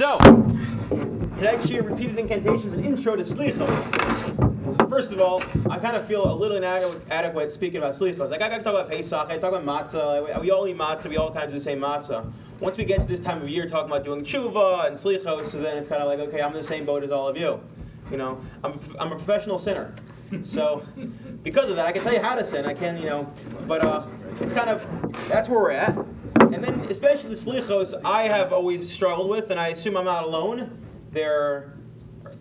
So, tonight's year repeated incantations and intro to Slichos. First of all, I kind of feel a little inadequate speaking about Slichos. Like, I got to talk about Pesach, I talk about matzah, we all eat matzah, we all kind of do the same matzah. Once we get to this time of year talking about doing tshuva and Slichos, so then it's kind of like, okay, I'm in the same boat as all of you. You know, I'm, I'm a professional sinner. So, because of that, I can tell you how to sin. I can, you know, but uh, it's kind of that's where we're at. Especially the slichos, I have always struggled with, and I assume I'm not alone. They're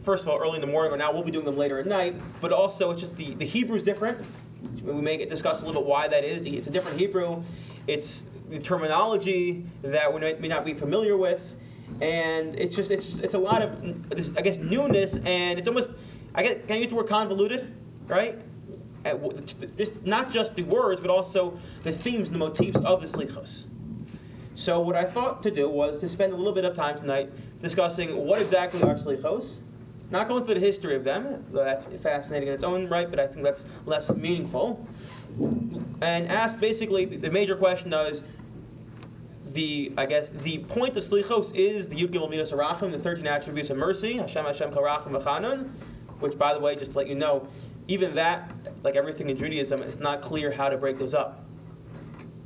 first of all early in the morning, or now we'll be doing them later at night. But also, it's just the the Hebrew's different. We may get discuss a little bit why that is. It's a different Hebrew. It's the terminology that we may not be familiar with, and it's just it's it's a lot of I guess newness, and it's almost I guess can I use the word convoluted, right? It's not just the words, but also the themes, and the motifs of the slichos. So what I thought to do was to spend a little bit of time tonight discussing what exactly are slichos, not going through the history of them, though that's fascinating in its own right, but I think that's less meaningful, and ask basically the major question is the I guess the point of slichos is the Yud Gimel Midas the 13 attributes of mercy, Hashem Hashem Karachim V'Chanun, which by the way, just to let you know, even that, like everything in Judaism, it's not clear how to break those up.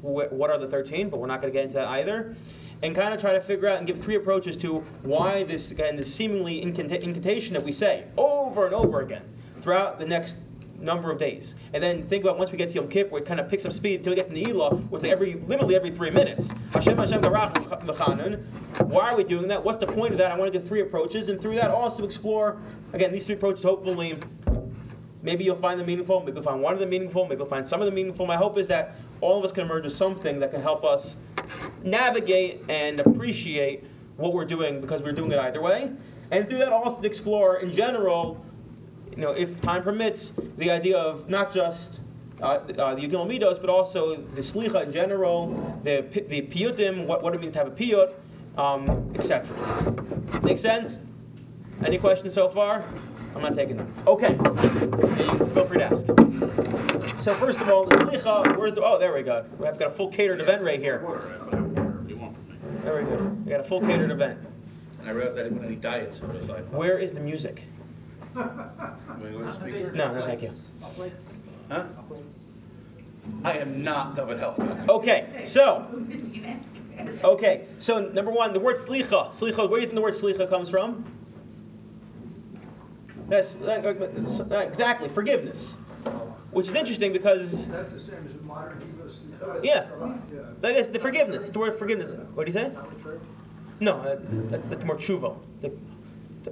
What are the 13? But we're not going to get into that either. And kind of try to figure out and give three approaches to why this, again, this seemingly incantation that we say over and over again throughout the next number of days. And then think about once we get to Yom Kippur, it kind of picks up speed until we get to Ne'ilah, with every, literally every three minutes. Hashem Hashem Why are we doing that? What's the point of that? I want to give three approaches, and through that also explore, again, these three approaches hopefully Maybe you'll find them meaningful. Maybe you'll find one of them meaningful. Maybe you'll find some of them meaningful. My hope is that all of us can emerge with something that can help us navigate and appreciate what we're doing because we're doing it either way. And through that, also to explore in general, you know, if time permits, the idea of not just uh, uh, the Yugil Midos, but also the Slicha in general, the the Piyutim, what, what it means to have a Piyut, um, etc. Make sense? Any questions so far? I'm not taking them. Okay. Feel free to desk. So first of all, the slicha, where's the, oh, there we go. We've got a full catered event right here. Very good. We go. We got a full catered event. And I read that when he diets, so it's like. Where is the music? No, no, thank you. Huh? I am not David Health. Okay, so. Okay, so number one, the word slicha. Slicha, where do you think the word slicha comes from? That's uh, uh, exactly forgiveness, which is interesting because that's the same as modern Hebrew. Yeah, that's the forgiveness. The word forgiveness. What do you say? No, that's, that's more tshuva. The,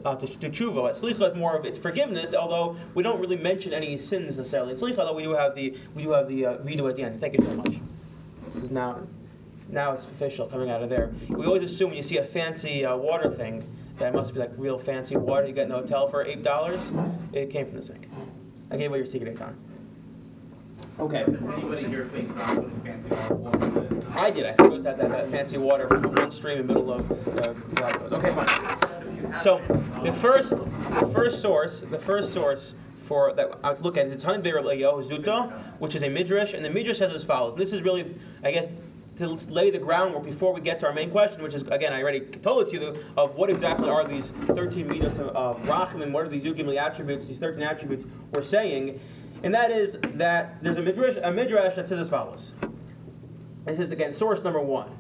uh, to, to tshuva. Slicha is more of it's forgiveness, although we don't really mention any sins necessarily. Slicha, although we do have the we do have the uh, redo at the end. Thank you so much. This is now now it's official coming out of there. We always assume when you see a fancy uh, water thing that must be like real fancy water you get in a hotel for eight dollars. It came from the sink. I gave away your secret, Akon. Okay. Anybody here think fancy water? I did. I think it was that, that, that fancy water from one stream in the middle of uh, the Okay, fine. So the first, the first source, the first source for that I look at is Tan Be'er Zuta, which is a midrash, and the midrash says as follows. This is really, I guess, to lay the groundwork before we get to our main question, which is again I already told it to you of what exactly are these 13 midas of, and what are these Yugimli attributes, these 13 attributes we're saying, and that is that there's a midrash, a midrash that says as follows. This is again source number one.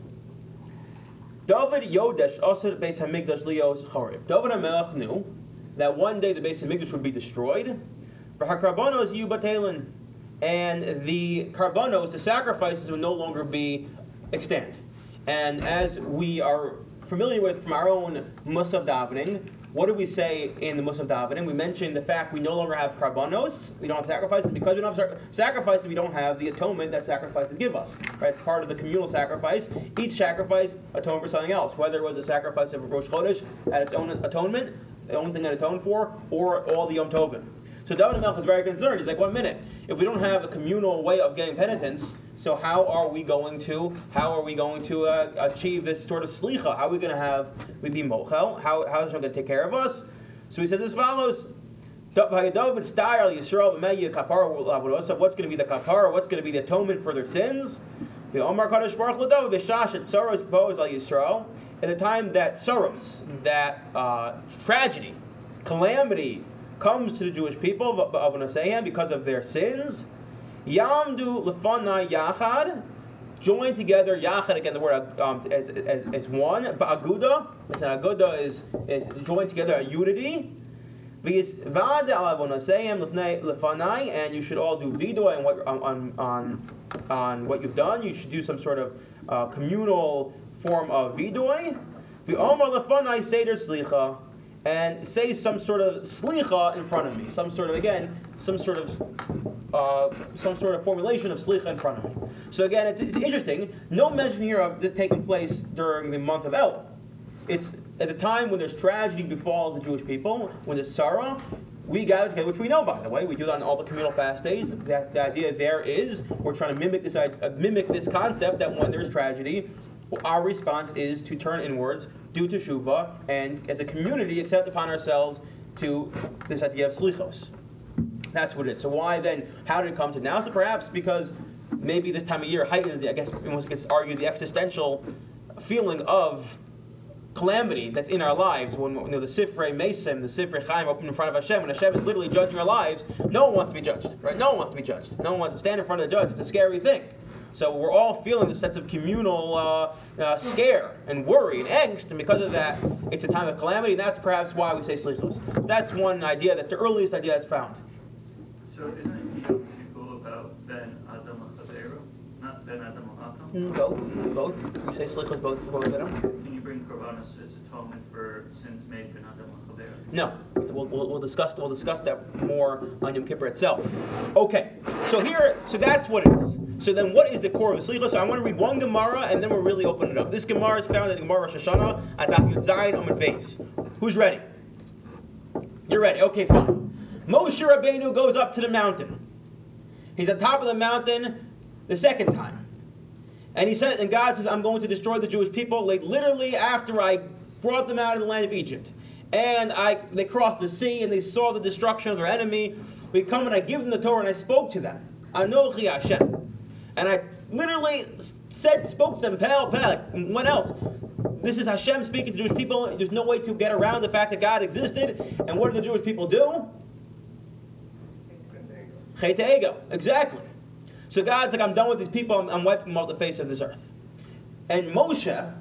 David Yodesh also Beis Hamikdash Leos Chorib. David Hamelech knew that one day the Beis Hamikdash would be destroyed. And the karbanos, the sacrifices, would no longer be extent. And as we are familiar with from our own Musaf davening, what do we say in the Musaf davening? We mentioned the fact we no longer have karbanos, we don't have sacrifices. Because we don't have sacrifices, we don't have the atonement that sacrifices give us. Right? It's part of the communal sacrifice. Each sacrifice atoned for something else, whether it was a sacrifice of a Rosh Chodesh at its own atonement, the only thing that atoned for, or all the Yom Tovim. So David Melch is very concerned. He's like, one minute, if we don't have a communal way of getting penitence, so how are we going to how are we going to uh, achieve this sort of slicha? How are we going to have we be mochel? How how is God going to take care of us? So he says as follows. What's going to be the kapara? What's going to be the atonement for their sins? The Omar Kadosh Baruch Hu David B'shash Tzoros Boaz Al Yisrael. at the time that sorrows, that uh, tragedy, calamity comes to the Jewish people of, because of their sins, Yamdu Lefanai Yachad, join together, Yachad, again, the word um, as, as, as one, Ba'aguda, an Aguda is, is joined together, a unity, and you should all do vidoy on what on on on what you've done. You should do some sort of uh, communal form of vidoy. And say some sort of slicha in front of me. Some sort of again, some sort of uh, some sort of formulation of slicha in front of me. So again, it's, it's interesting. No mention here of this taking place during the month of El. It's at a time when there's tragedy befalls the Jewish people, when there's sorrow, we gather together, which we know by the way, we do that on all the communal fast days. That the idea there is we're trying to mimic this uh, mimic this concept that when there's tragedy, our response is to turn inwards, do teshuva, and as a community accept upon ourselves to this idea of slichos. That's what it is. So why then? How did it come to now? So perhaps because maybe this time of year heightens, I guess, it gets argued the existential feeling of calamity that's in our lives, when you know, the Sifrei Mesim, the Sifrei Chaim open in front of Hashem, when Hashem is literally judging our lives, no one wants to be judged, right? No one wants to be judged. No one wants to stand in front of the judge. It's a scary thing. So we're all feeling this sense of communal uh, uh, scare and worry and angst, and because of that, it's a time of calamity, and that's perhaps why we say slichos. That's one idea. That's the earliest idea that's found. So isn't it Yom about Ben Adam Chaveru, not Ben Adam Adam? Mm, both, both. We say slichos both both of them bring Korbanos as atonement for sins made ben Adam No, we'll, we'll, we'll, discuss we'll discuss that more on Yom Kippur itself. Okay, so here, so that's what it is. So then, what is the core of the Slicha? So I want to read one Gemara, and then we'll really open it up. This Gemara is found in the Gemara Rosh Hashanah at Daf Yud Zayin Amud Beis. Who's ready? You're ready. Okay, fine. Moshe Rabbeinu goes up to the mountain. He's the top of the mountain the second time. And he said, and God says, I'm going to destroy the Jewish people, like literally after I brought them out of the land of Egypt. And I, they crossed the sea and they saw the destruction of their enemy. We come and I give them the Torah and I spoke to them. Anochi Hashem. And I literally said, spoke to them, Pel, Pel, what else? This is Hashem speaking to Jewish people. There's no way to get around the fact that God existed. And what did the Jewish people do? Chet ego. Exactly. So God's like, I'm done with these people, I'm, I'm wiping them off the face of this earth. And Moshe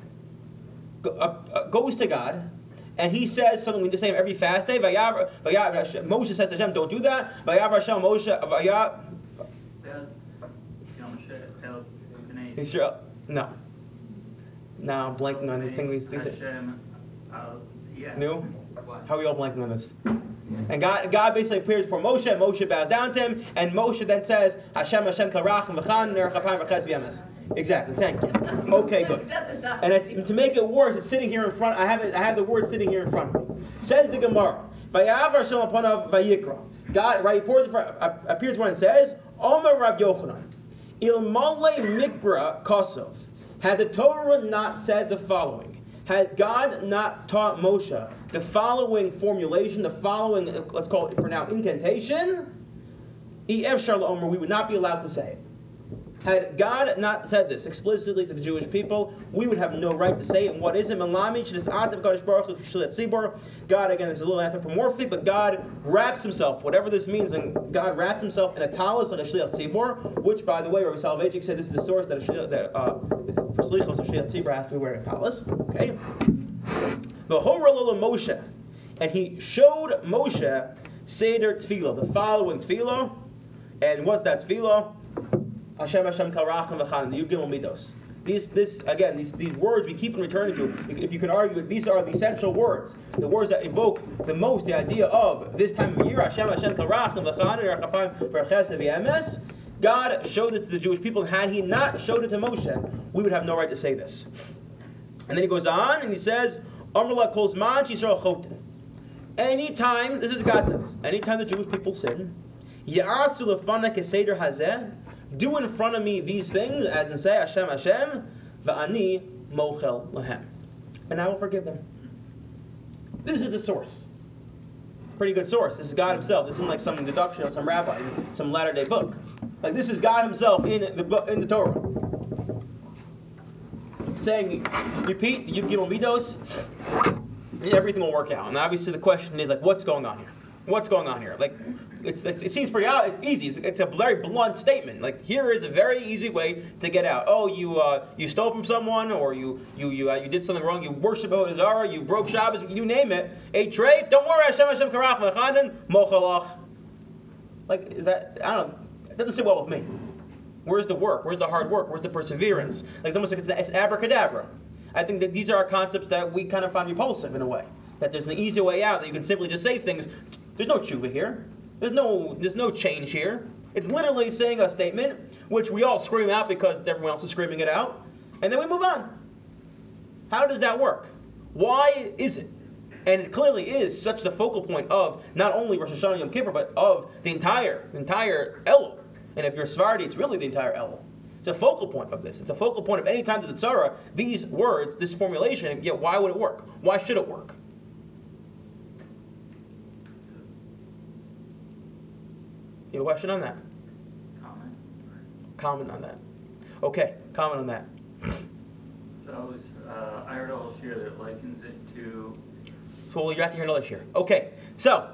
go, uh, uh, goes to God, and he says something we just say every fast day. Moshe says to Hashem, don't do that. Vayav Hashem Moshe, Vayav. Sure, no. Now I'm blanking on this thing we think that. New? How are we all blanking on this? And God, God basically appears for Moshe, and Moshe bows down to him, and Moshe then says, Hashem Hashem karach v'chan nerchapayim v'chez v'yemes. Exactly, thank you. Okay, good. And to make it worse, it's sitting here in front, I have, it, I have the word sitting here in front of me. Says the Gemara, Vayav Hashem upon Vayikra. God, right, he uh, appears when it says, Omer Rav Yochanan, Ilmale Mikra Kosov. Had the Torah not said the following, had God not taught Moshe the following formulation, the following, let's call it for now, incantation, we would not be allowed to say it. Had God not said this explicitly to the Jewish people, we would have no right to say it. And what is it? Melamich, this act of Kodesh Baruch Tzibor. God, again, is a little anthropomorphic, but God wraps himself, whatever this means, and God wraps himself in a talus like a Shliach which, by the way, Rabbi Soloveitchik said this is the source that, a shliach, that uh, for Shliach Tzibor has to be wearing a talus. Okay? The Horalala Moshe, and he showed Moshe Seder Tefillah, the following Tefillah, and what's that Tefillah? Hashem Hashem Karachim V'chan, the Yugim Midos. These, this, again, these, these words we keep returning to. If you can argue, these are the essential words, the words that evoke the most the idea of this time of year. Hashem Hashem Karachim V'chan V'chan God showed it to the Jewish people. Had He not showed it to Moshe, we would have no right to say this. And then he goes on and he says, Amrullah calls man Yisrael chotin. Anytime, this is God says, anytime the Jewish people sin, Ya'asu lefana keseder hazeh, do in front of me these things, as in say Hashem Hashem, va'ani mochel lahem. And I will forgive them. This is the source. Pretty good source. This is God Himself. This isn't like some deduction of some rabbi, some latter day book. Like this is God Himself in the, in the Torah. saying, repeat, you give midos, everything will work out. And obviously the question is like, what's going on here? What's going on here? Like, it's, it seems pretty. It's easy. It's, a very blunt statement. Like, here is a very easy way to get out. Oh, you uh, you stole from someone, or you you you uh, you did something wrong. You worship Zara. You broke Shabbos. You name it. A trade. Don't worry. Hashem Hashem Karach Mechanan Mochalach. Like that I don't know. It doesn't sit well with me. Where's the work? Where's the hard work? Where's the perseverance? Like it's almost like it's, it's abracadabra. I think that these are concepts that we kind of find repulsive in a way. That there's an easy way out. That you can simply just say things. There's no tshuva here. There's no there's no change here. It's literally saying a statement which we all scream out because everyone else is screaming it out, and then we move on. How does that work? Why is it? And it clearly is such the focal point of not only Rosh Hashanah Yom Kippur, but of the entire entire Elul. And if you're Sephardi, it's really the entire Elul. It's a focal point of this. It's a focal point of any time to the Tzara, these words, this formulation, yet why would it work? Why should it work? You question on that? Comment. Comment on that. Okay, comment on that. So I was, uh, I heard all here that likens it to, So we'll have to hear another share. Okay, so, uh,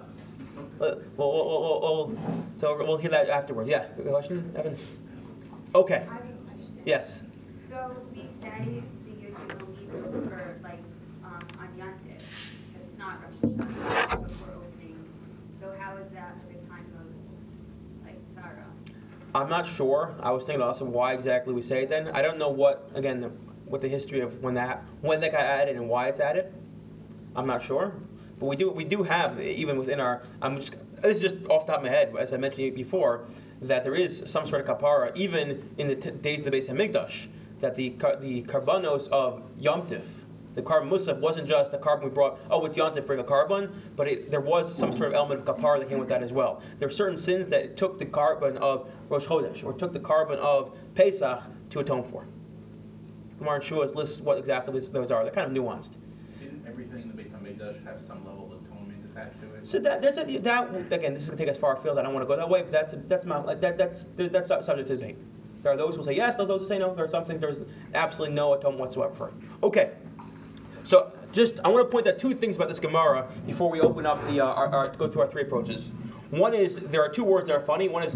we'll, we'll, we'll, we'll, so we'll hear that afterwards. Yeah, you question, Evan? Okay, I have a question. yes. So we say the usual meeting for like, um, on Yontif, it's not Rosh Hashanah, before opening. So how is that for the time of, like, Sarah? I'm not sure. I was thinking also why exactly we say it then. I don't know what, again, the, what the history of when that, when that got added and why it's added. I'm not sure. But we do, we do have, even within our, I'm just, this is just off the top of my head, as I mentioned before, that there is some sort of kapara, even in the t- days of the Beis Hamikdash, that the, the karbanos of Yom Tif, the carbon musaf wasn't just the carbon we brought, oh, it's Yom Tif, bring a carbon, but it, there was some sort of element of kapara that came with that as well. There are certain sins that took the carbon of Rosh Chodesh, or took the carbon of Pesach to atone for. Gemara and Shevuos lists what exactly those are. They're kind of nuanced. Didn't everything in the Beit HaMikdash have some level of atonement attached to it? So that there's a, that again, this is gonna take us far afield. I don't want to go that way, but that's that's my like that that's that's subject to debate. There are those who say yes, there are those who say no. There are some things there's absolutely no atonement whatsoever for. it. Okay, so just I want to point out two things about this Gemara before we open up the uh, our, our, go through our three approaches. One is there are two words that are funny. One is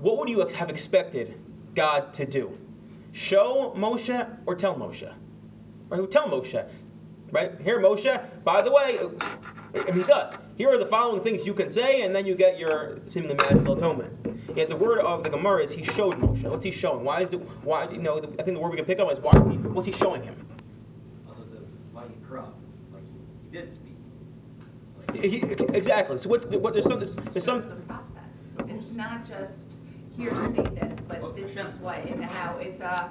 what would you have expected God to do? Show Moshe or tell Moshe? Right? Tell Moshe? Right? Here, Moshe, by the way, he does. Here are the following things you can say, and then you get your seemingly magical atonement. Yet the word of the Gemara is he showed Moshe. What's he showing? Why is it? Why you know? I think the word we can pick up is why. What's he showing him? other than mighty crop, like he did speak. He, exactly. So what, what? There's some. There's some. It's not just here to say this, but this is what and how it's uh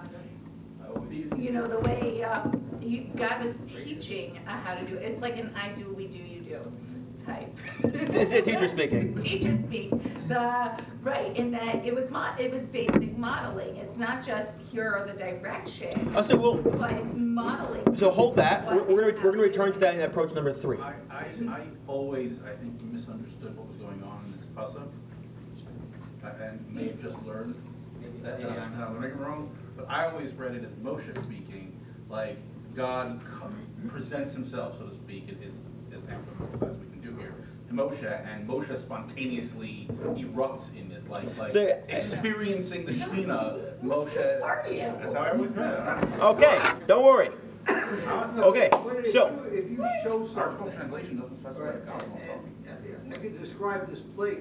you know, the way uh you God was teaching uh, how to do it. It's like an I do, we do, you do type. Teacher speaking. Teacher speak. The right, in that it was mo- it was basic modeling. It's not just here are the directions, Oh, so we'll. but it's modeling. So hold that. We're, we're gonna we're gonna return to that in approach number three. I, I, I always, I think, misunderstood what was going on in this pasuk, and may have just learned that, that I'm not learning wrong, but I always read it as Moshe speaking, like God co- presents himself, so to speak, it is, is as we can do here, to Moshe, and Moshe spontaneously erupts in it, like, like So- experiencing the Shekhinah, Moshe, Are you? that's how I always read it. Okay. Don't worry. Okay. If So. you- If you show Our something, translation doesn't specify God. I can describe this plate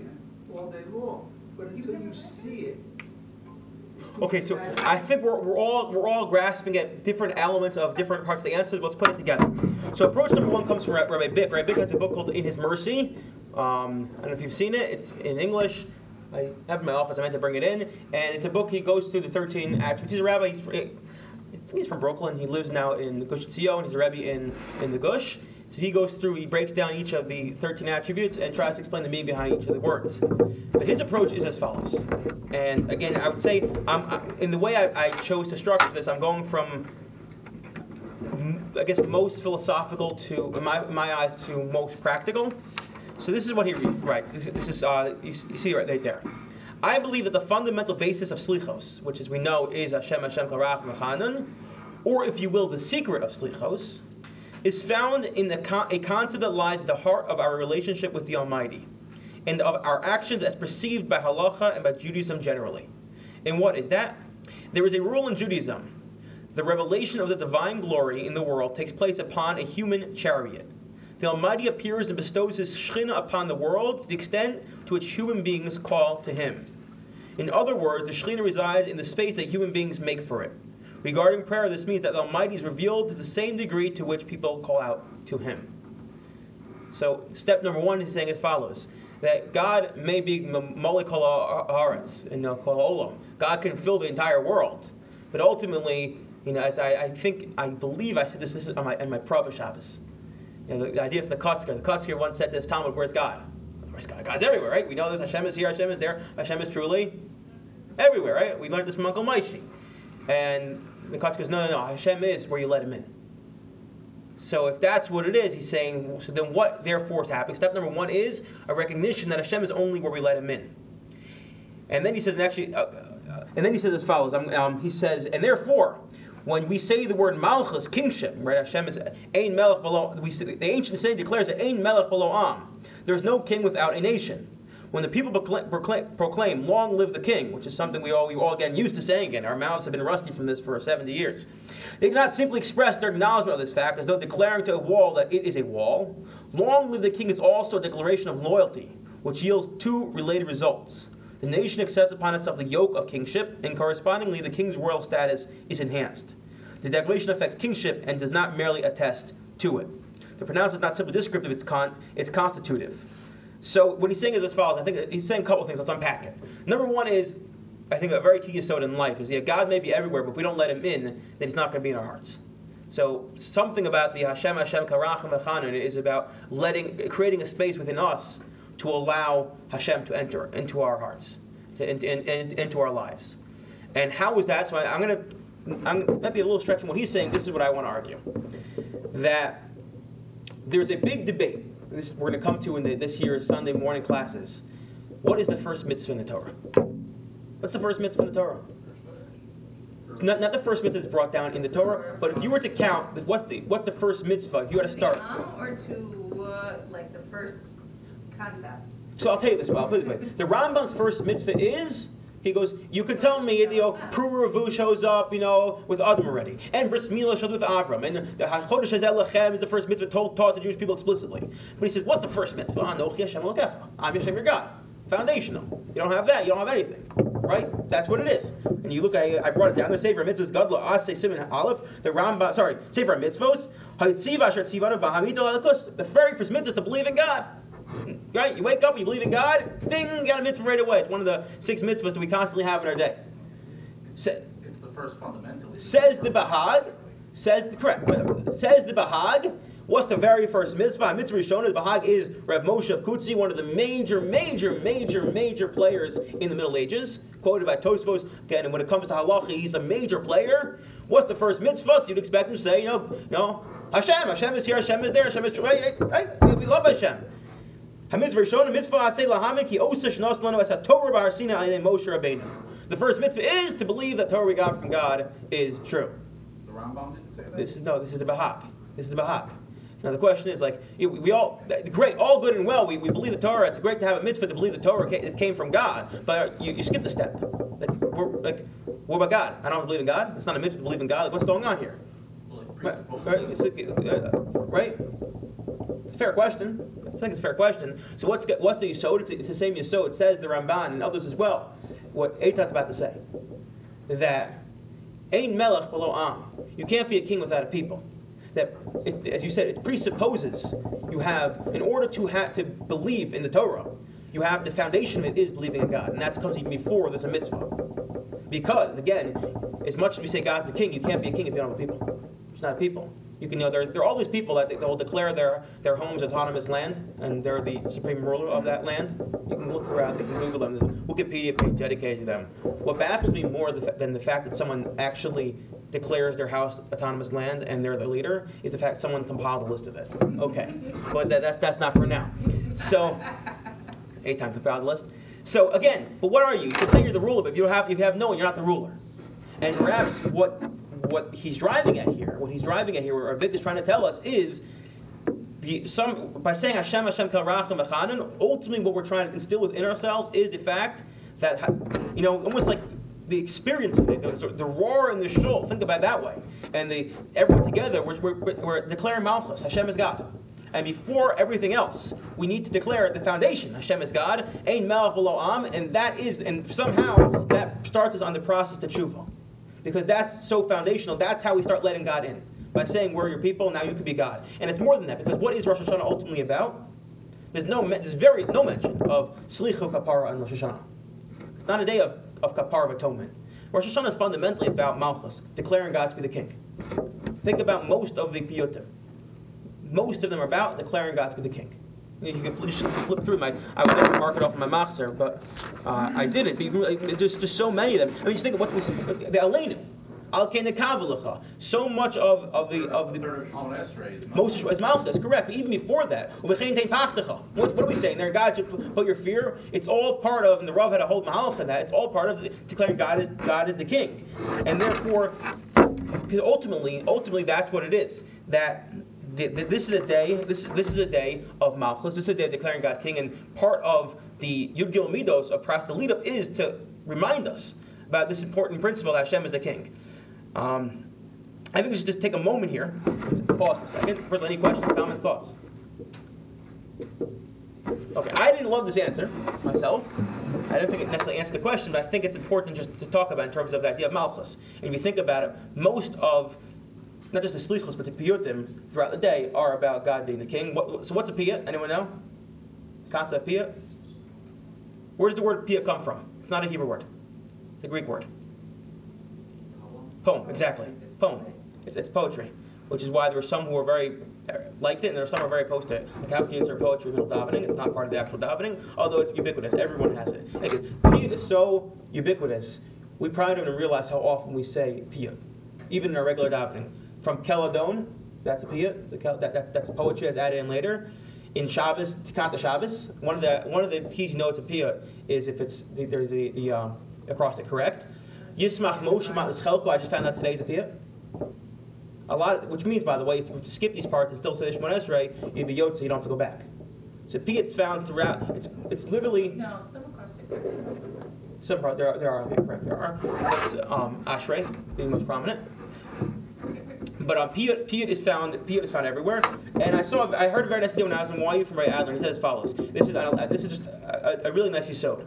all day long, but until you see it. Okay, so I think we're, we're all we're all grasping at different elements of different parts of the answer. Let's put it together. So approach number one comes from Rabbi Bick. Rabbi Bick has a book called In His Mercy. Um, I don't know if you've seen it. It's in English. I have it in my office. I meant to bring it in, and it's a book. He goes through the 13 attributes. He's a rabbi. He's, I think he's from Brooklyn. He lives now in the Gush Etzion. He's a rabbi in in the Gush. So he goes through, he breaks down each of the 13 attributes and tries to explain the meaning behind each of the words. But his approach is as follows. And again, I would say, um, I- in the way I, I chose to structure this, I'm going from, I guess, most philosophical to, in my, in my eyes, to most practical. So this is what he reads, right? This, is- uh, you, you see right, there. I believe that the fundamental basis of slichos, which as we know is Hashem Hashem Karach Mechanan, or if you will, the secret of slichos, is found in the con- a concept that lies at the heart of our relationship with the Almighty, and of our actions as perceived by halacha and by Judaism generally. And what is that? There is a rule in Judaism. The revelation of the divine glory in the world takes place upon a human chariot. The Almighty appears and bestows His Shekhinah upon the world to the extent to which human beings call to Him. In other words, the Shekhinah resides in the space that human beings make for it. Regarding prayer, this means that the Almighty is revealed to the same degree to which people call out to Him. So, step number one is saying as follows: that God may be Molekol Haaretz Kol Olam. God can fill the entire world, but ultimately, you know, as I, I think, I believe I said this, this is on my in my Prava Shabbos. You know, the, the idea of the Kotzker. The Kotzker once said this, his Talmud, "Where's God? Where's God? God's everywhere, right? We know that Hashem is here, Hashem is there, Hashem is truly everywhere, right? We learned this from Uncle Maishi. And the Kotzker says, no, no, no, Hashem is where you let him in. So if that's what it is, he's saying, so then what therefore is happening? Step number one is a recognition that Hashem is only where we let him in. And then he says, and actually, uh, uh, and then he says as follows. Um, um, he says, and therefore, when we say the word malchus, kingship, right? Hashem is ein melech below. We the ancient saying declares that ein melech below am. There is no king without a nation. When the people proclaim, proclaim, proclaim, "Long live the king," which is something we all we all get used to saying again. Our mouths have been rusty from this for 70 years. They do not simply express their acknowledgement of this fact as though declaring to a wall that it is a wall. Long live the king is also a declaration of loyalty, which yields two related results. The nation accepts upon itself the yoke of kingship, and correspondingly, the king's royal status is enhanced. The declaration affects kingship and does not merely attest to it. The pronouncement is not simply descriptive, it's, con- it's constitutive. So what he's saying is as follows. I think he's saying a couple of things. Let's unpack it. Number one is, I think a very key yisod in life is, yeah, God may be everywhere, but if we don't let Him in, then He's not going to be in our hearts. So something about the Hashem Hashem Karachim Echanun is about letting, creating a space within us to allow Hashem to enter into our hearts, to, in, in, in, into our lives. And how is that? So I, I'm going to, I'm, that be a little stretch from what he's saying. This is what I want to argue: that there's a big debate this, we're going to come to in the, this year's Sunday morning classes. What is the first mitzvah in the Torah? What's the first mitzvah in the Torah? Not, not the first mitzvah that's brought down in the Torah, but if you were to count, what's the what's the first mitzvah? If you had to start. Or to, uh, like, the first concept. So I'll tell you this, Bob. Put it this way: the Rambam's first mitzvah is he goes, you could tell me, you know, Puru shows up, you know, with Adam already, and Bris Milah shows with Avram, and the Chodesh Lechem is the first mitzvah told, taught the Jewish people explicitly. But he says, what's the first mitzvah? Ah, Anochi Hashem Elokecha. I'm Hashem your God. Foundational. You don't have that, you don't have anything. Right? That's what it is. And you look, I, I brought it down. The Sefer Mitzvahs, Gadla, Asay, Simon, Aleph, the Rambam, sorry, Sefer Mitzvos, the very first mitzvah is to believe in God. Right? You wake up, you believe in God, ding, you got a mitzvah right away. It's one of the six mitzvahs that we constantly have in our day. It's the first fundamental. Says the Bahag, says the correct, says the Bahag, what's the very first mitzvah? Mitzvah Rishonah, the Bahag is Rav Moshe Kutzi, one of the major, major, major, major players in the Middle Ages, quoted by Tosfos. Again, and when it comes to halacha, he's a major player. What's the first mitzvah? You'd expect him to say, you know, you know, Hashem, Hashem is here, Hashem is there, Hashem is right, right? We love Hashem. The first mitzvah is to believe that Torah we got from God is true. The Rambam didn't say that? This is, no, this is the Bahag. This is the Bahag. Now the question is, like, we, we all, great, all good and well, we, we believe the Torah, it's great to have a mitzvah to believe the Torah came, it came from God, but you, you skip the step. Like, we're, like, what about God? I don't believe in God? It's not a mitzvah to believe in God. Like, what's going on here? Right? Right? It's a- right? It's a fair question. I think it's a fair question. So what's what's the yisod? It's, it's the same yisod. It says the Ramban and others as well. What Eitat's about to say that ein melech below am. You can't be a king without a people. That, it, as you said, it presupposes you have, in order to have to believe in the Torah, you have the foundation of it is believing in God, and that comes even before there's a mitzvah. Because again, as much as we say God's the king, you can't be a king if you don't have a people. It's not a people. You can you know there, there are all these people that they will declare their their homes autonomous land, and they're the supreme ruler of that land. You can look around, you can Google them. There's a Wikipedia page dedicated to them. What baffles me more than the fact that someone actually declares their house autonomous land and they're the leader is the fact someone compiled a list of it. Okay, but that, that's that's not for now. So eight times compiled the list. So again, but what are you? You say you're the ruler, but if you have if you have no one, you're not the ruler. And perhaps what what he's driving at here, what he's driving at here, what Ravid is trying to tell us is the, some by saying Hashem Hashem Kel Racham Echanan, ultimately what we're trying to instill within ourselves is the fact that you know almost like the experience of it, the, the roar and the shul. Think about it that way, and the everyone together we're, we're, we're declaring Malchus. Hashem is God. And before everything else, we need to declare the foundation. Hashem is God, Ein Melech Am, and that is, and somehow that starts us on the process to tshuva, because that's so foundational. That's how we start letting God in by saying we're your people. Now you can be God, and it's more than that because what is Rosh Hashanah ultimately about? There's no, there's very no mention of Slichu Kapara on Rosh Hashanah. It's not a day of, of Kapara of atonement. Rosh Hashanah is fundamentally about Malchus, declaring God to be the king. Think about most of the piyutim most of them are about declaring God to be the king. You can flip, flip through my. I would never mark it off my master, but uh, I did it. There's just so many of them. I mean, just think of what we the Elena, Al. So much of of the of the most is Malchus. Correct. But even before that, what, what are we saying there? God should put your fear. It's all part of, and the Rav had a whole mahal for that. It's all part of declaring God is God is the king, and therefore, ultimately, ultimately, that's what it is. That this is a day. This this is a day of Malchus. This is a day declaring God king, and part of the Yud Gil Midos of Prastalita is to remind us about this important principle that Hashem is the king. Um, I think we should just take a moment here, pause a second. First, any questions, comments, thoughts? Okay, I didn't love this answer myself. I don't think it necessarily answers the question, but I think it's important just to talk about in terms of the idea of Malchus. And if you think about it, most of not just the slichos, but the piyutim throughout the day are about God being the king. What, so what's a piyut? Anyone know? Concept piyut? Where does the word piyut come from? It's not a Hebrew word. It's a Greek word. Poem, exactly. Poem. It's, it's poetry, which is why there were some who were very uh, liked it, and there are some who are very opposed to it. Like how can you insert poetry in davening? It's not part of the actual davening, although it's ubiquitous. Everyone has it. Like, piyut is so ubiquitous, we probably don't even realize how often we say piyut, even in our regular davening from Keladon, that's a piyut, that, that, that's poetry that's added in later. In Shabbos, Tikkat Shabbos, one of the one of the keys you know it's a piyut is if it's the, there's the, the um, acrostic correct. Yismach Moshe Chelko, I just found out today's a piyut. A lot, of, which means, by the way, if you skip these parts and still say Shemon Esrei, you'd be Yotze, you don't have to go back. So piyut's found throughout. It's, it's literally. No, some acrostic. Some part there are there are there are. Um, Ashrei being most prominent. But um, piyut, piyut is found piyut is found everywhere. And I saw I heard very nice video when I was in YU from Ray Adler. He said as follows. This is this is just a, a really nice episode.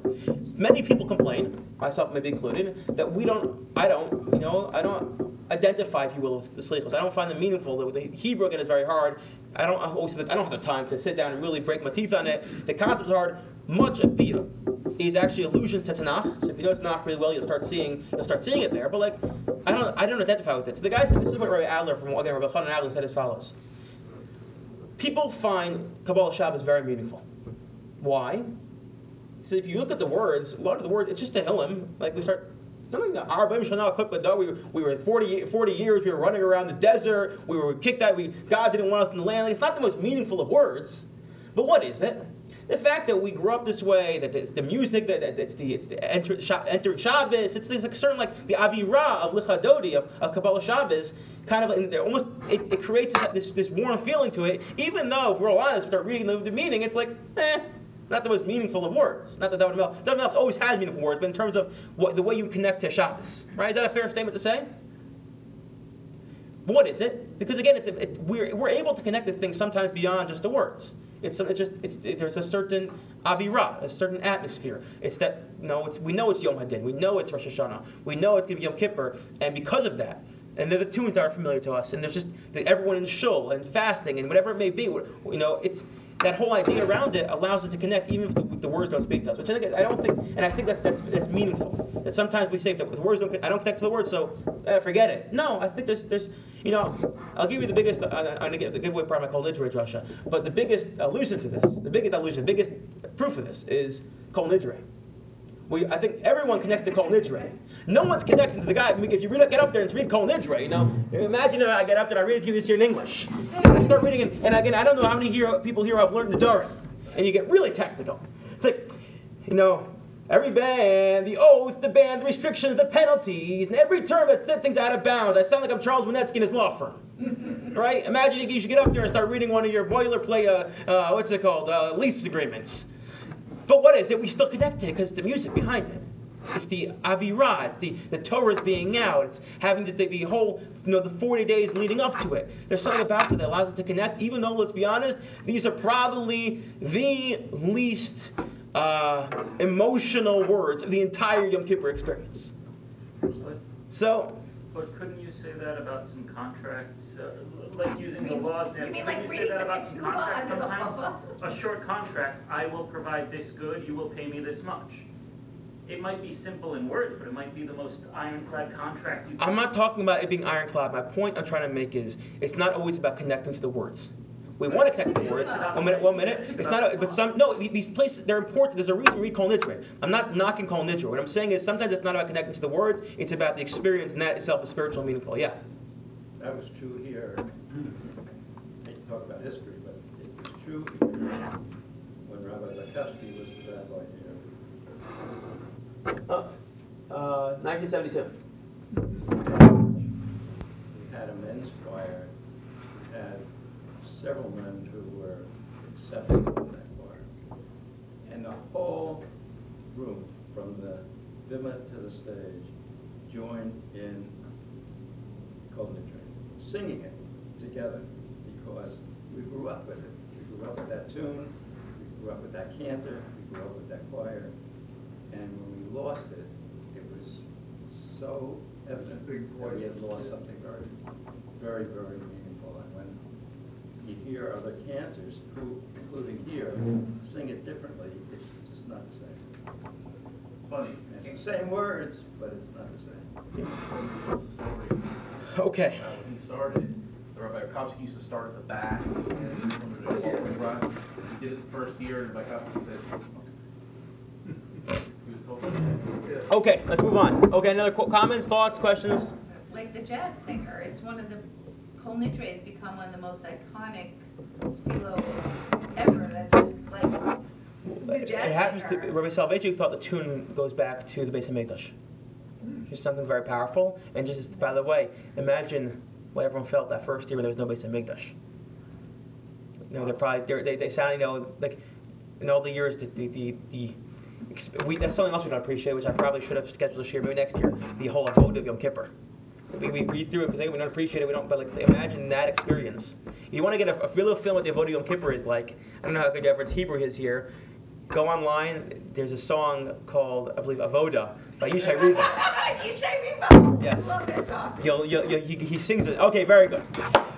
Many people complain, myself maybe included, that we don't I don't you know I don't identify, if you will, with the slichos. I don't find them meaningful. The, Hebrew again is very hard. I don't I don't have the time to sit down and really break my teeth on it. The concept is hard. Much of piyut is actually allusions to Tanakh. So if you know Tanakh really well, you'll start seeing you'll start seeing it there. But like I don't I don't identify with it. So the guy this is what Rabbi Adler from again Rabbi Chanan Adler said as follows. People find Kabbalah Shabbos very meaningful. Why? So if you look at the words, a lot of the words, it's just a Hillim. Like we start that we we were 40, 40 years, we were running around the desert, we were kicked out, we, God didn't want us in the land. Like, it's not the most meaningful of words. But what is it? The fact that we grew up this way, that the, music, that, that it's the, it's the enter, entering Shabbos, it's, it's like certain like the Avira of Lecha Dodi, of, of Kabbalah Shabbos, kind of almost it, it creates this this warm feeling to it. Even though if we're honest, start reading the, the meaning, it's like eh, not the most meaningful of words. Not that David Melch, David Melch always has meaningful words, but in terms of what, the way you connect to Shabbos, right? Is that a fair statement to say? What is it? Because again, it's, it, we're, we're able to connect this thing sometimes beyond just the words. It's, it's just it's, it, there's a certain avira, a certain atmosphere. It's that know it's, we know it's Yom Hadin, we know it's Rosh Hashanah, we know it's going to be Yom Kippur, and because of that, and the tunes are familiar to us, and there's just everyone in shul and fasting and whatever it may be. You know, it's that whole idea around it allows us to connect even if the, the, words don't speak to us. Which I think I don't think, and I think that's that's, that's meaningful. That sometimes we say that the words don't, I don't connect to the words, so uh, forget it. No, I think there's there's you know, I'll give you the biggest. Uh, I'm going to give away part of my Kol Russia, but the biggest allusion to this, the biggest allusion, the biggest proof of this is Kol Nidre. We, I think everyone connects to Kol Nidre. No one's connected to the guy. If you really get up there and read Kol Nidre, you know, imagine if I get up there and I read it to you this year in English. I start reading it, and again, I don't know how many here, people here have learned the Durham, and you get really technical. It's like, you know, Every ban, the oath, the ban, the restrictions, the penalties, and every term that says things out of bounds. I sound like I'm Charles Winetsky and his law firm. right? Imagine if you should get up there and start reading one of your boilerplate, uh, uh, what's it called, uh, lease agreements. But what is it? We still connect to it because the music behind it. It's the Avirah, it's the, the Torah is being out, it's having the, the whole, you know, the 40 days leading up to it. There's something about it that allows us to connect, even though, let's be honest, these are probably the least uh, emotional words of the entire Yom Kippur experience. But, So, but couldn't you say that about some contracts, uh, like using the law You example? mean like Couldn't you say reading that the about some contracts sometimes? A short contract, I will provide this good, you will pay me this much. It might be simple in words, but it might be the most ironclad contract you. I'm not talking about it being ironclad. My point I'm trying to make is it's not always about connecting to the words. We want to connect the words. One minute, one minute. It's not, a, but some, no, these places, they're important. There's a reason we read Kol Nidre. I'm not knocking Kol Nidre. What I'm saying is sometimes it's not about connecting to the words, it's about the experience, and that itself is spiritual and meaningful. Yeah. That was true here. I hate to talk about history, but it was true here when Rabbi Zakowski was the rabbi here. Uh, uh, 1972. We had a men's choir, we had several men who were accepted in that choir. And the whole room, from the bima to the stage, joined in Kol Nidre, singing it together, because we grew up with it. We grew up with that tune, we grew up with that cantor, we grew up with that choir. And when we lost it, it was so evident Big that we had lost something very, very, very meaningful. And when you hear other cantors, who, including here, sing it differently, it's just not the same. Funny. And It's the same words, but it's not the same. Okay. Uh, when he started, the Rabbi Rakowski used to start at the back, and under the organ run. He did it the first year, and Rakowski said, he was totally. Okay, let's move on. Okay, another qu- comments, thoughts, questions? Like the jazz singer, it's one of the, Kol Nidre has become one of the most iconic ever, that's just like, the jazz It happens to, singer. Rabbi Salvation thought the tune goes back to the Beis Hamikdash. Just something very powerful. And just, by the way, imagine what everyone felt that first year when there was no Beis Hamikdash. You know, they're probably, they're, they, they sound, you know, like, in all the years, the, the, the, the we, that's something else we don't appreciate, which I probably should have scheduled this year, maybe next year, the whole avodah of Yom Kippur. We, we read through it because we don't appreciate it, we don't, but like, imagine that experience. You want to get a, a real feel what the avodah of Yom Kippur is like. I don't know how good Everett's Hebrew is here. Go online, there's a song called, I believe, Avoda by Yishai Ribo. Yishai Ribo. Yes. Love that song. You'll, you'll, you'll, he, he sings it. Okay, very good.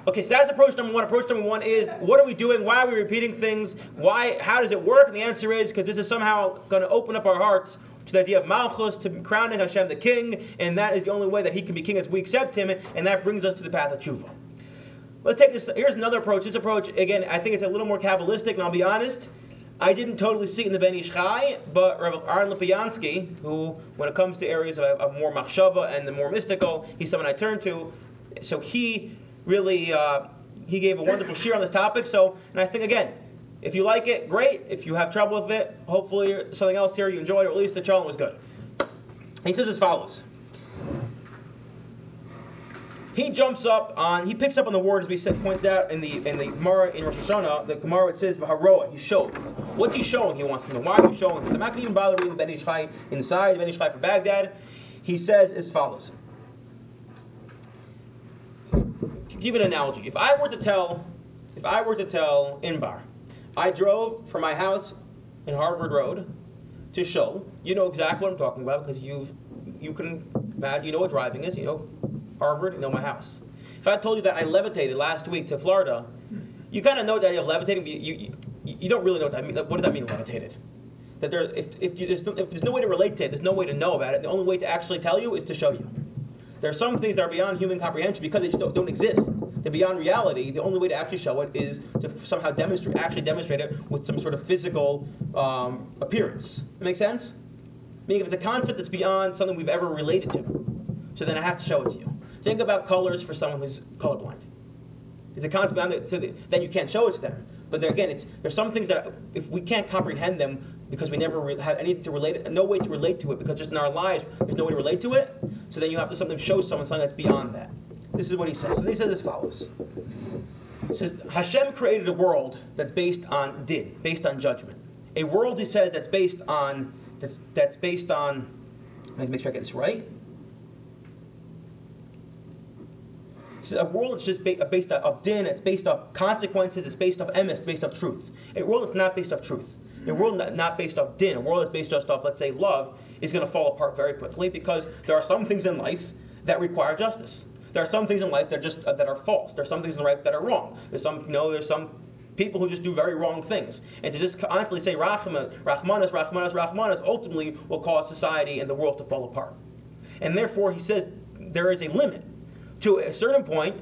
Okay, so that's approach number one. Approach number one is what are we doing? Why are we repeating things? Why? How does it work? And the answer is because this is somehow going to open up our hearts to the idea of Malchus, to crowning Hashem the King, and that is the only way that He can be King as we accept Him, and that brings us to the path of tshuva. Let's take this. Here's another approach. This approach, again, I think it's a little more Kabbalistic, and I'll be honest. I didn't totally see it in the Ben Ish Chai, but Rav Aaron Lopiansky, who, when it comes to areas of, of more machshava and the more mystical, he's someone I turn to. So he really uh, he gave a wonderful share on this topic. So, and I think again, if you like it, great. If you have trouble with it, hopefully something else here you enjoyed, or at least the challenge was good. He says as follows. He jumps up on, he picks up on the word as we said, points out in the in the Gemara in Rosh Hashanah, the Gemara it says Haroa, he showed. What's he showing? He wants to know. Why is he showing? I'm not going to even bother reading Ben Ish Chai inside, Ben Ish Chai for Baghdad. He says as follows. Give an analogy. If I were to tell, if I were to tell Inbar, I drove from my house in Harvard Road to Show. You know exactly what I'm talking about because you you can you know what driving is. You know Harvard, you know my house. If I told you that I levitated last week to Florida, you kind of know that of levitating, you, you, you, don't really know what that means. What does that mean, levitated? That there, if, if, you, there's, no, if there's no way to relate to it, there's no way to know about it. The only way to actually tell you is to show you. There are some things that are beyond human comprehension because they just don't, don't exist. They're beyond reality. The only way to actually show it is to somehow demonstrate, actually demonstrate it with some sort of physical um, appearance. That make sense? Meaning, if it's a concept that's beyond something we've ever related to, so then I have to show it to you. Think about colors for someone who's colorblind. It's a concept that, you can't show it to them. But again, it's, there's some things that if we can't comprehend them because we never re- have anything to relate, no way to relate to it, because just in our lives, there's no way to relate to it, so then you have to something show someone something that's beyond that. This is what he says. So he says as follows. He says, Hashem created a world that's based on din, based on judgment. A world, he says, that's based on, that's, that's based on, let me make sure I get this right. He says, a world that's just ba- based off din, it's based off consequences, it's based off emes, it's based off truth. A world that's not based off truth. A world not, not based off din, a world that's based just off, let's say, love, is going to fall apart very quickly because there are some things in life that require justice. There are some things in life that are just uh, that are false. There are some things in life that are wrong. There's some, you know, there's some people who just do very wrong things. And to just constantly say Rahman, Rahmanas, Rahmanas, Rahmanas, ultimately will cause society and the world to fall apart. And therefore, he says there is a limit. To a certain point,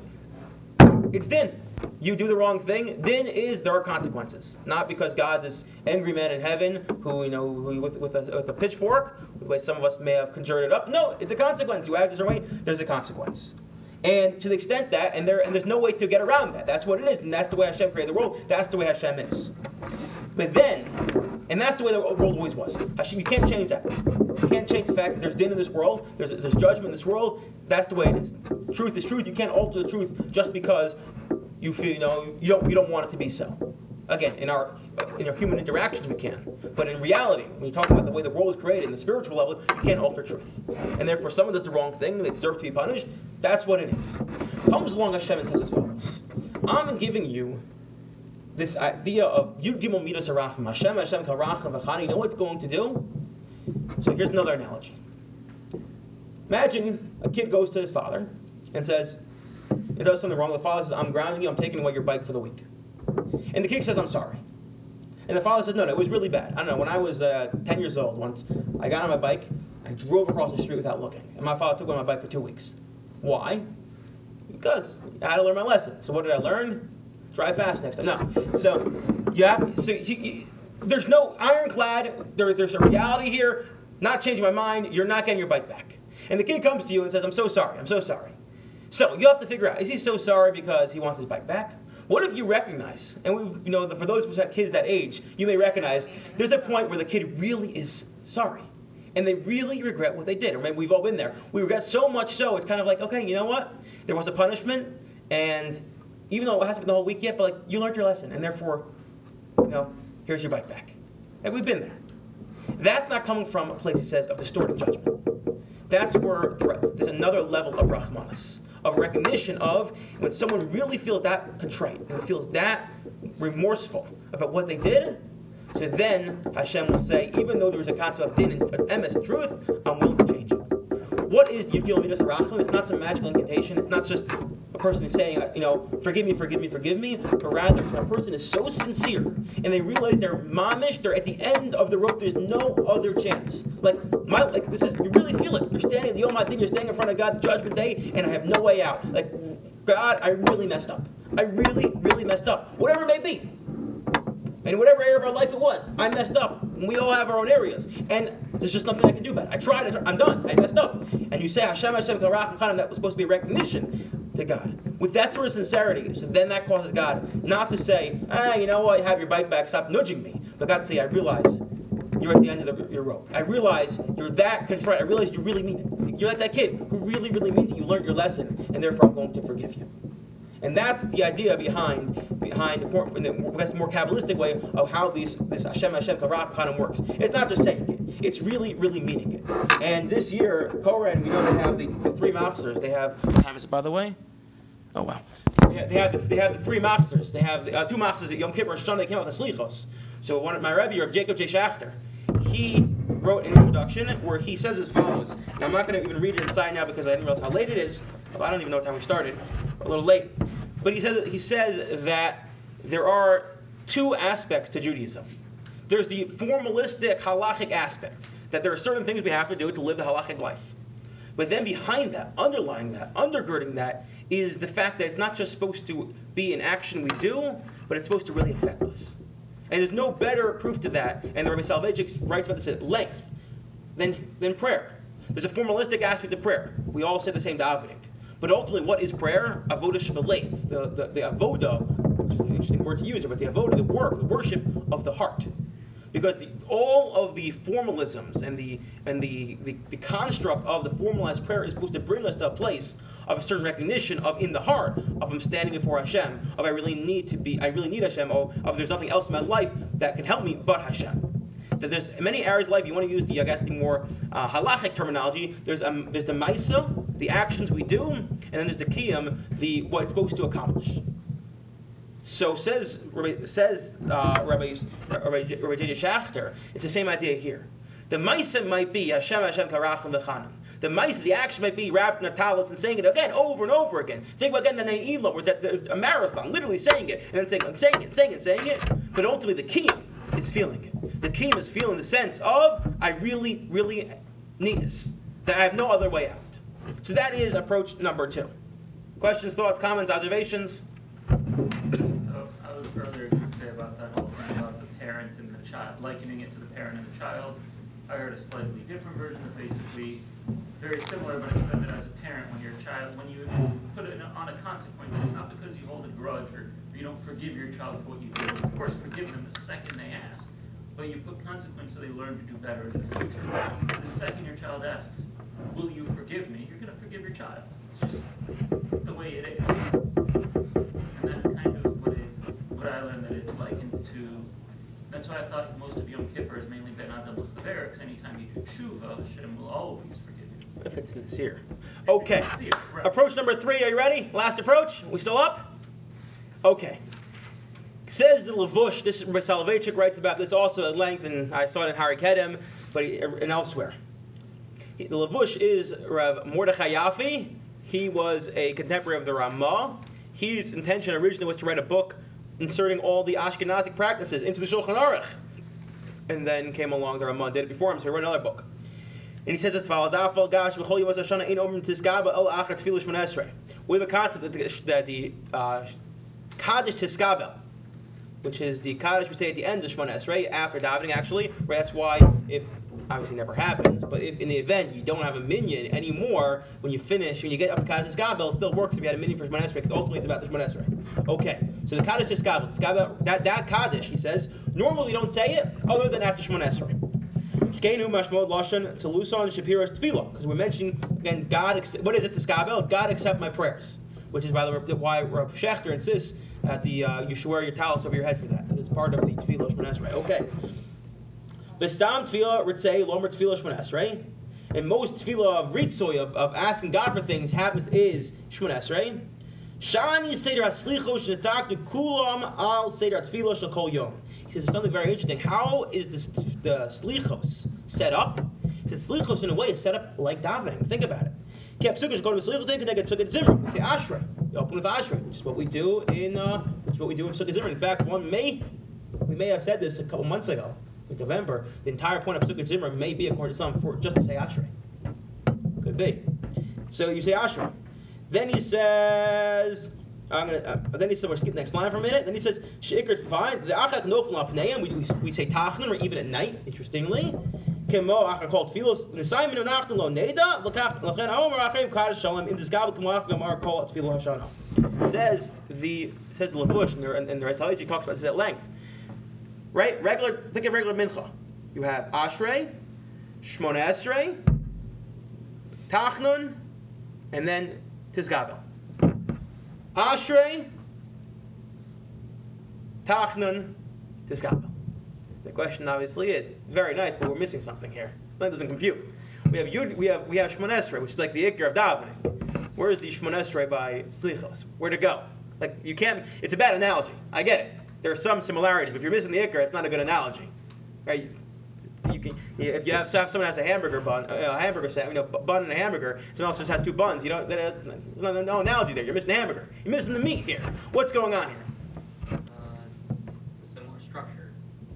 it's din. You do the wrong thing, din is there are consequences. Not because God's this angry man in heaven who, you know, who, with, with, a, with a pitchfork, the way some of us may have conjured it up. No, it's a consequence. You act a certain way, there's a consequence. And to the extent that, and there, and there's no way to get around that. That's what it is, and that's the way Hashem created the world. That's the way Hashem is. But then, and that's the way the world always was. Hashem, you can't change that. You can't change the fact that there's din in this world, there's, there's judgment in this world. That's the way it is. Truth is truth. You can't alter the truth just because you feel, you know, you don't, you don't want it to be so. Again, in our in our human interactions we can, but in reality, when you talk about the way the world is created, in the spiritual level, you can't alter truth. And therefore, someone does the wrong thing, and they deserve to be punished. That's what it is. Comes along Hashem and says as follows: I'm giving you this idea of Yud Gimel Midas Arachim. Hashem Hashem Karachim V'chani. You know what it's going to do? So here's another analogy. Imagine a kid goes to his father and says, "It does something wrong." The father says, "I'm grounding you. I'm taking away your bike for the week." And the kid says, "I'm sorry." And the father says, "No, no, it was really bad. I don't know. When I was uh, 10 years old, once I got on my bike, I drove across the street without looking, and my father took away my bike for two weeks. Why? Because I had to learn my lesson. So what did I learn? Drive fast next time. No. So have so there's no ironclad. There, there's a reality here. Not changing my mind. You're not getting your bike back. And the kid comes to you and says, "I'm so sorry. I'm so sorry." So you have to figure out: is he so sorry because he wants his bike back? What if you recognize, and we, you know, for those who have kids that age, you may recognize there's a point where the kid really is sorry, and they really regret what they did. Or maybe we've all been there. We regret so much so it's kind of like, okay, you know what? There was a punishment, and even though it hasn't been the whole week yet, but like you learned your lesson, and therefore, you know, here's your bike back. And we've been there. That's not coming from a place that says of distorted judgment. That's where there's another level of rahmanas of recognition of when someone really feels that contrite and feels that remorseful about what they did, so then Hashem will say, even though there is a concept of din and emes truth, I'm willing to change it. What is Yigil Midas Rachman? It's not some magical incantation. It's not just person who's saying, you know, forgive me, forgive me, forgive me, but rather when a person is so sincere and they realize they're mamish, they're at the end of the rope, there's no other chance. Like my like this is you really feel it. You're standing the Yom Hadin, you're standing in front of God's judgment day, and I have no way out. Like God, I really messed up. I really, really messed up. Whatever it may be. And whatever area of our life it was, I messed up. And we all have our own areas. And there's just nothing I can do about it. I tried, I'm done, I messed up. And you say, Hashem, Hashem, Karach, Chanim, that was supposed to be a recognition to God. With that sort of sincerity, so then that causes God not to say, ah, you know what, have your bike back, stop nudging me. But God say, I realize you're at the end of the, your rope. I realize you're that contrite. I realize you really mean it. You're like that kid who really, really means it. You learned your lesson, and therefore I'm going to forgive you. And that's the idea behind behind the more, the more kabbalistic way of how these this Hashem Hashem kind of works. It's not just saying it; it's really really meaning it. And this year, Koren, we know they have the, the three masters. They have by the way? Oh wow. They have, they have the, they the three masters. They have uh, two masters at Yom Kippur and Sunday came out with the Slichos. So one of my Rebbe, or Jacob J. Schachter, he wrote an introduction where he says as follows. And I'm not going to even read it inside now because I didn't realize how late it is. I don't even know what time we started. A little late. But he says he says that there are two aspects to Judaism. There's the formalistic halachic aspect that there are certain things we have to do to live the halachic life. But then behind that, underlying that, undergirding that, is the fact that it's not just supposed to be an action we do, but it's supposed to really affect us. And there's no better proof to that, and the Rabbi Soloveitchik writes about this at length, than, than prayer. There's a formalistic aspect of prayer. We all say the same davening. But ultimately, what is prayer? Avodah shebalev. The, the, the avodah, which is an interesting word to use, but the avodah, the work, the worship of the heart. Because the, all of the formalisms and the and the, the, the construct of the formalized prayer is supposed to bring us to a place of a certain recognition of in the heart of I'm standing before Hashem, of I really need to be, I really need Hashem, of, of there's nothing else in my life that can help me but Hashem. That there's many areas of life you want to use the I guess the more uh, halachic terminology. There's um, there's the ma'isa, the actions we do, and then there's the kiyum, the what it's supposed to accomplish. So says says uh, Rabbi Rabbi Rabbi J.J. Schachter. It's the same idea here. The ma'isa might be Hashem Hashem Karachim V'Chanan. The mice, the action might be wrapped in a talis and saying it again, over and over again. Think about again the Ne'ilah, where that, the, a marathon, literally saying it, and then saying, I'm saying it, saying it, saying it. But ultimately, the key is feeling it. The key is feeling the sense of, I really, really need this. That I have no other way out. So that is approach number two. Questions, thoughts, comments, observations? Likening it to the parent and the child. I heard a slightly different version of basically very similar, but it's that as a parent, when your child, when you put it on a consequence, it's not because you hold a grudge or you don't forgive your child for what you did. Of course, forgive them the second they ask, but you put consequence so they learn to do better in the future. The second your child asks, "Will you forgive me?" You're going to forgive your child. Why I thought most of Yom Kippur is mainly Ben Adam L'Chaver, because anytime you do tshuva, Hashem will always forgive you. If it's sincere. Okay. Sincere, right. Approach number three, are you ready? Last approach? We still up? Okay. Says the Lavush, this is Soloveitchik writes about this also at length, and I saw it in Harerei Kedem, but he- and elsewhere. The Lavush is Rav Mordechai Yafi. He was a contemporary of the Ramah. His intention originally was to write a book inserting all the Ashkenazic practices into the Shulchan Aruch. And then came along the Ramah, did it before him, so he wrote another book. And he says as follows. We have a concept that the, that the uh, Kaddish Tiskabel, which is the Kaddish we say at the end of Shemon Esrei, after davening actually, where that's why if obviously never happens, but if in the event you don't have a minyan anymore, when you finish, when you get up to Kaddish Tiskabel, it still works if you had a minyan for Shemon Esrei, because ultimately it's about the Shemon Esrei. Okay, so the Kaddish is Tiskabel that, that Kaddish, he says, normally you don't say it other than after Shemon Esrei. Shkeinu mashmod lashon teluson shapiros tefillah. Because we're mentioning again, God. What is it? Tiskabel. God accept my prayers. Which is by the way why Rav Schechter insists that the uh, you should wear your talus over your head for that. And it's part of the tefillah shmones esrei. Okay. V'stam tefillah ritzei lomer tefillah shmones esrei. And most tefillah of ritzoy of, of asking God for things happens is shmones esrei. Shani seder aslichos shenetaktu kulam al seder tefillah shel kol yom. He says something very interesting. How is this, the slichos set up? He says slichos in a way is set up like davening. Think about it. Kept sukkahs go to the slichos they get psukei d'zimra. Say ashrei. You open with ashrei, which is what we do in uh, which is what we do in psukei d'zimra. In fact, one may we may have said this a couple months ago, in November. The entire point of psukei d'zimra may be according to some for just to say ashrei. Could be. So you say ashrei. Then he says. I'm gonna, uh, then he said, we're skipping the next line for a minute. Then he says, Sheikr fine. The achak nofel apneim. We, we, say tachlim or even at night. Interestingly, kemo achak called filos. Nisayim minu nachlim lo neda. L'kach l'chen haomer achim kadosh shalom. In this gabel kemo achim amar kol at tefillah hashana. Says the says the Lavush and the and, the Ritzaliji talks about this at length. Right, regular. Think of regular mincha. You have ashrei, shmona esrei, tachnun, and then Tiskabel. Ashrei, Tachnun, Tiskapa. The question obviously is very nice, but we're missing something here. That doesn't compute. We have Yud, we have we have Shmon Esrei, which is like the Iker of davening. Where is the Shmon Esrei by Slichos? Where to go? Like you can't. It's a bad analogy. I get it. There are some similarities, but if you're missing the Iker, it's not a good analogy, right? You can, if you have, have someone has a hamburger bun, uh, a hamburger set, you know, bu- bun and a hamburger, someone else just has two buns. You don't. There's no, no analogy there. You're missing the hamburger. You're missing the meat here. What's going on here? Uh, similar structure.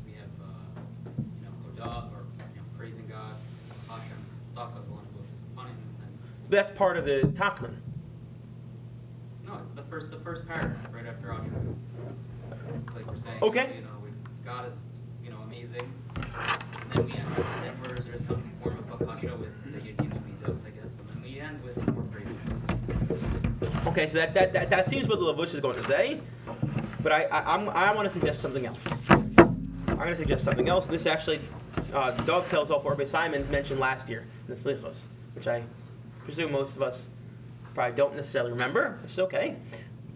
We have, uh, you know, Hodah, or, you know, praising God, Hashem, Tzaka, Golan, Punning, and, That's part of the Tachman. no, it's the first, the first paragraph, right after Hashem. It's like we're saying, Okay. you know, we, God is, you know, amazing. Okay, so that, that, that, that seems what the Lavush is going to say, but I, I, I want to suggest something else. I'm going to suggest something else. This actually uh, dovetails off what Rabbi Simon mentioned last year in the Slichos, which I presume most of us probably don't necessarily remember. It's okay.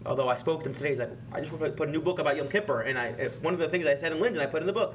Although I spoke to him today, he's like, I just put a new book about Yom Kippur, and I, one of the things I said in Linden, I put in the book.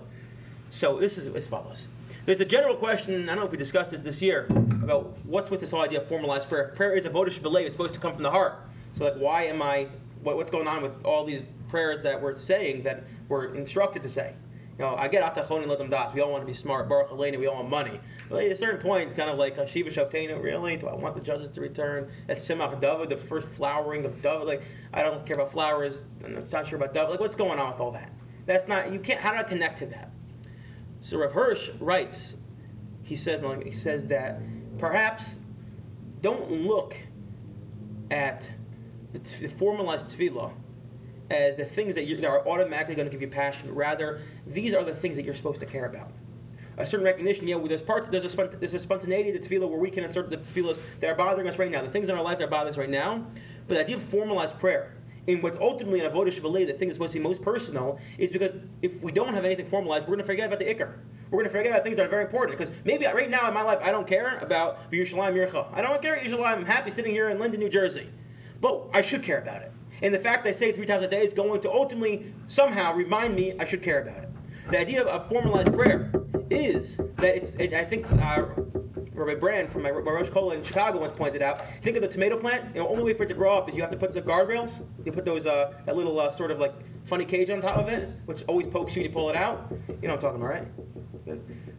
So this is as follows. There's a general question, I don't know if we discussed it this year, about what's with this whole idea of formalized prayer. Prayer is a votish belay, it's supposed to come from the heart. So like, why am I, what, what's going on with all these prayers that we're saying that we're instructed to say? You know, I get atachon and let them das. We all want to be smart. Baruch Aleinu, we all want money. But at a certain point, it's kind of like Shiva Shavtenu, really? Do I want the judges to return? That's Tzemach David, the first flowering of David. Like, I don't care about flowers. I'm not sure about David. Like, what's going on with all that? That's not, you can't, how do I connect to that? So Rav Hirsch writes, he says, he says that perhaps don't look at the, t- the formalized tefillah as the things that, you, that are automatically going to give you passion. Rather, these are the things that you're supposed to care about. A certain recognition, know, there's parts, there's a, spont- there's a spontaneity to tefillah where we can insert the tefillahs that are bothering us right now, the things in our life that are bothering us right now. But the idea of formalized prayer, in what's ultimately an avodah shebalev, the thing that's supposed to be most personal, is because if we don't have anything formalized, we're going to forget about the ikr. We're going to forget about things that are very important. Because maybe right now in my life, I don't care about Yerushalayim Yircha. I don't care about Yerushalayim. I'm happy sitting here in Linden, New Jersey. But I should care about it. And the fact that I say it three times a day is going to ultimately somehow remind me I should care about it. The idea of formalized prayer is that it's, it, I think uh, Rabbi Brand from my, Rosh Kollel in Chicago once pointed out. Think of the tomato plant. The only way for it to grow up is you have to put the guardrails. You put those uh, that little uh, sort of like funny cage on top of it, which always pokes you when you pull it out. You know what I'm talking about, right?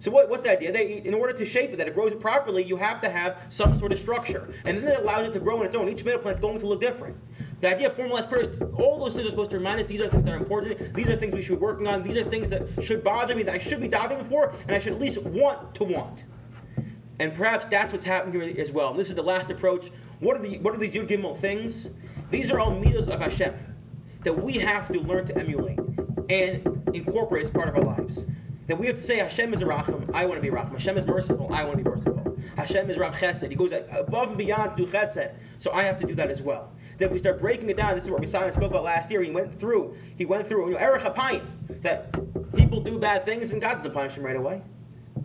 So what, what's the idea? They, in order to shape it, that it grows properly, you have to have some sort of structure, and then it allows it to grow on its own. Each tomato plant is going to look different. The idea of formalized prayer all those things are supposed to remind us these are things that are important. These are things we should be working on. These are things that should bother me, that I should be diving for, and I should at least want to want. And perhaps that's what's happening here as well. This is the last approach. What are the what are these Yud Gimel things? These are all midos of Hashem that we have to learn to emulate and incorporate as part of our lives. That we have to say Hashem is a Racham, I want to be Racham. Hashem is merciful, I want to be merciful. Hashem is Rav Chesed, He goes above and beyond to Chesed, so I have to do that as well. That we start breaking it down. This is what Simon spoke about last year. He went through. He went through. You know, Erech Hapayim, that people do bad things and God doesn't punish them right away.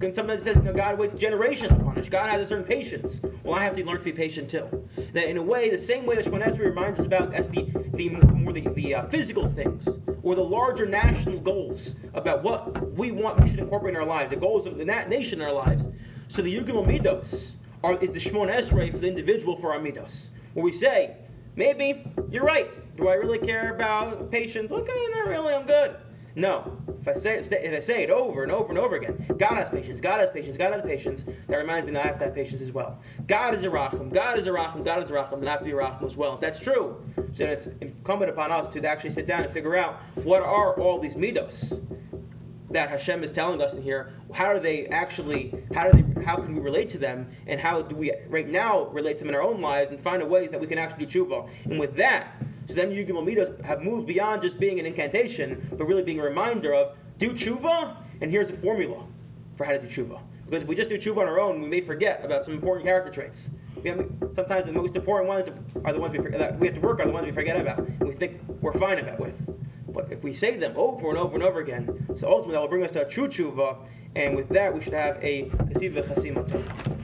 And sometimes it says, know, God waits generations to punish. God has a certain patience. Well, I have to learn to be patient too. That in a way, the same way that Shemon Esrei reminds us about as the, the more the, the uh, physical things or the larger national goals about what we want we should incorporate in our lives, the goals of the na- nation in our lives. So the Yugim Midos are is the Shemon Esrei for the individual for our Midos. Where we say, maybe you're right. Do I really care about patience? Okay, not really. I'm good. No. If I say it, if I say it over and over and over again, God has patience, God has patience, God has patience, that reminds me that I have to have patience as well. God is a Racham, God is a Racham, God is a Racham, and I have to be a Racham as well. That's true, so it's incumbent upon us to actually sit down and figure out what are all these midos that Hashem is telling us in here. How do they actually? How do they? How can we relate to them? And how do we right now relate to them in our own lives and find a way that we can actually do tshuva? And with that, so then Yugim Midos have moved beyond just being an incantation, but really being a reminder of do tshuva, and here's a formula for how to do tshuva. Because if we just do tshuva on our own, we may forget about some important character traits. Sometimes the most important ones are the ones we, that we have to work on, the ones we forget about, and we think we're fine about with. But if we say them over and over and over again, so ultimately that will bring us to a true tshuva, and with that we should have a Kasiva Chasimah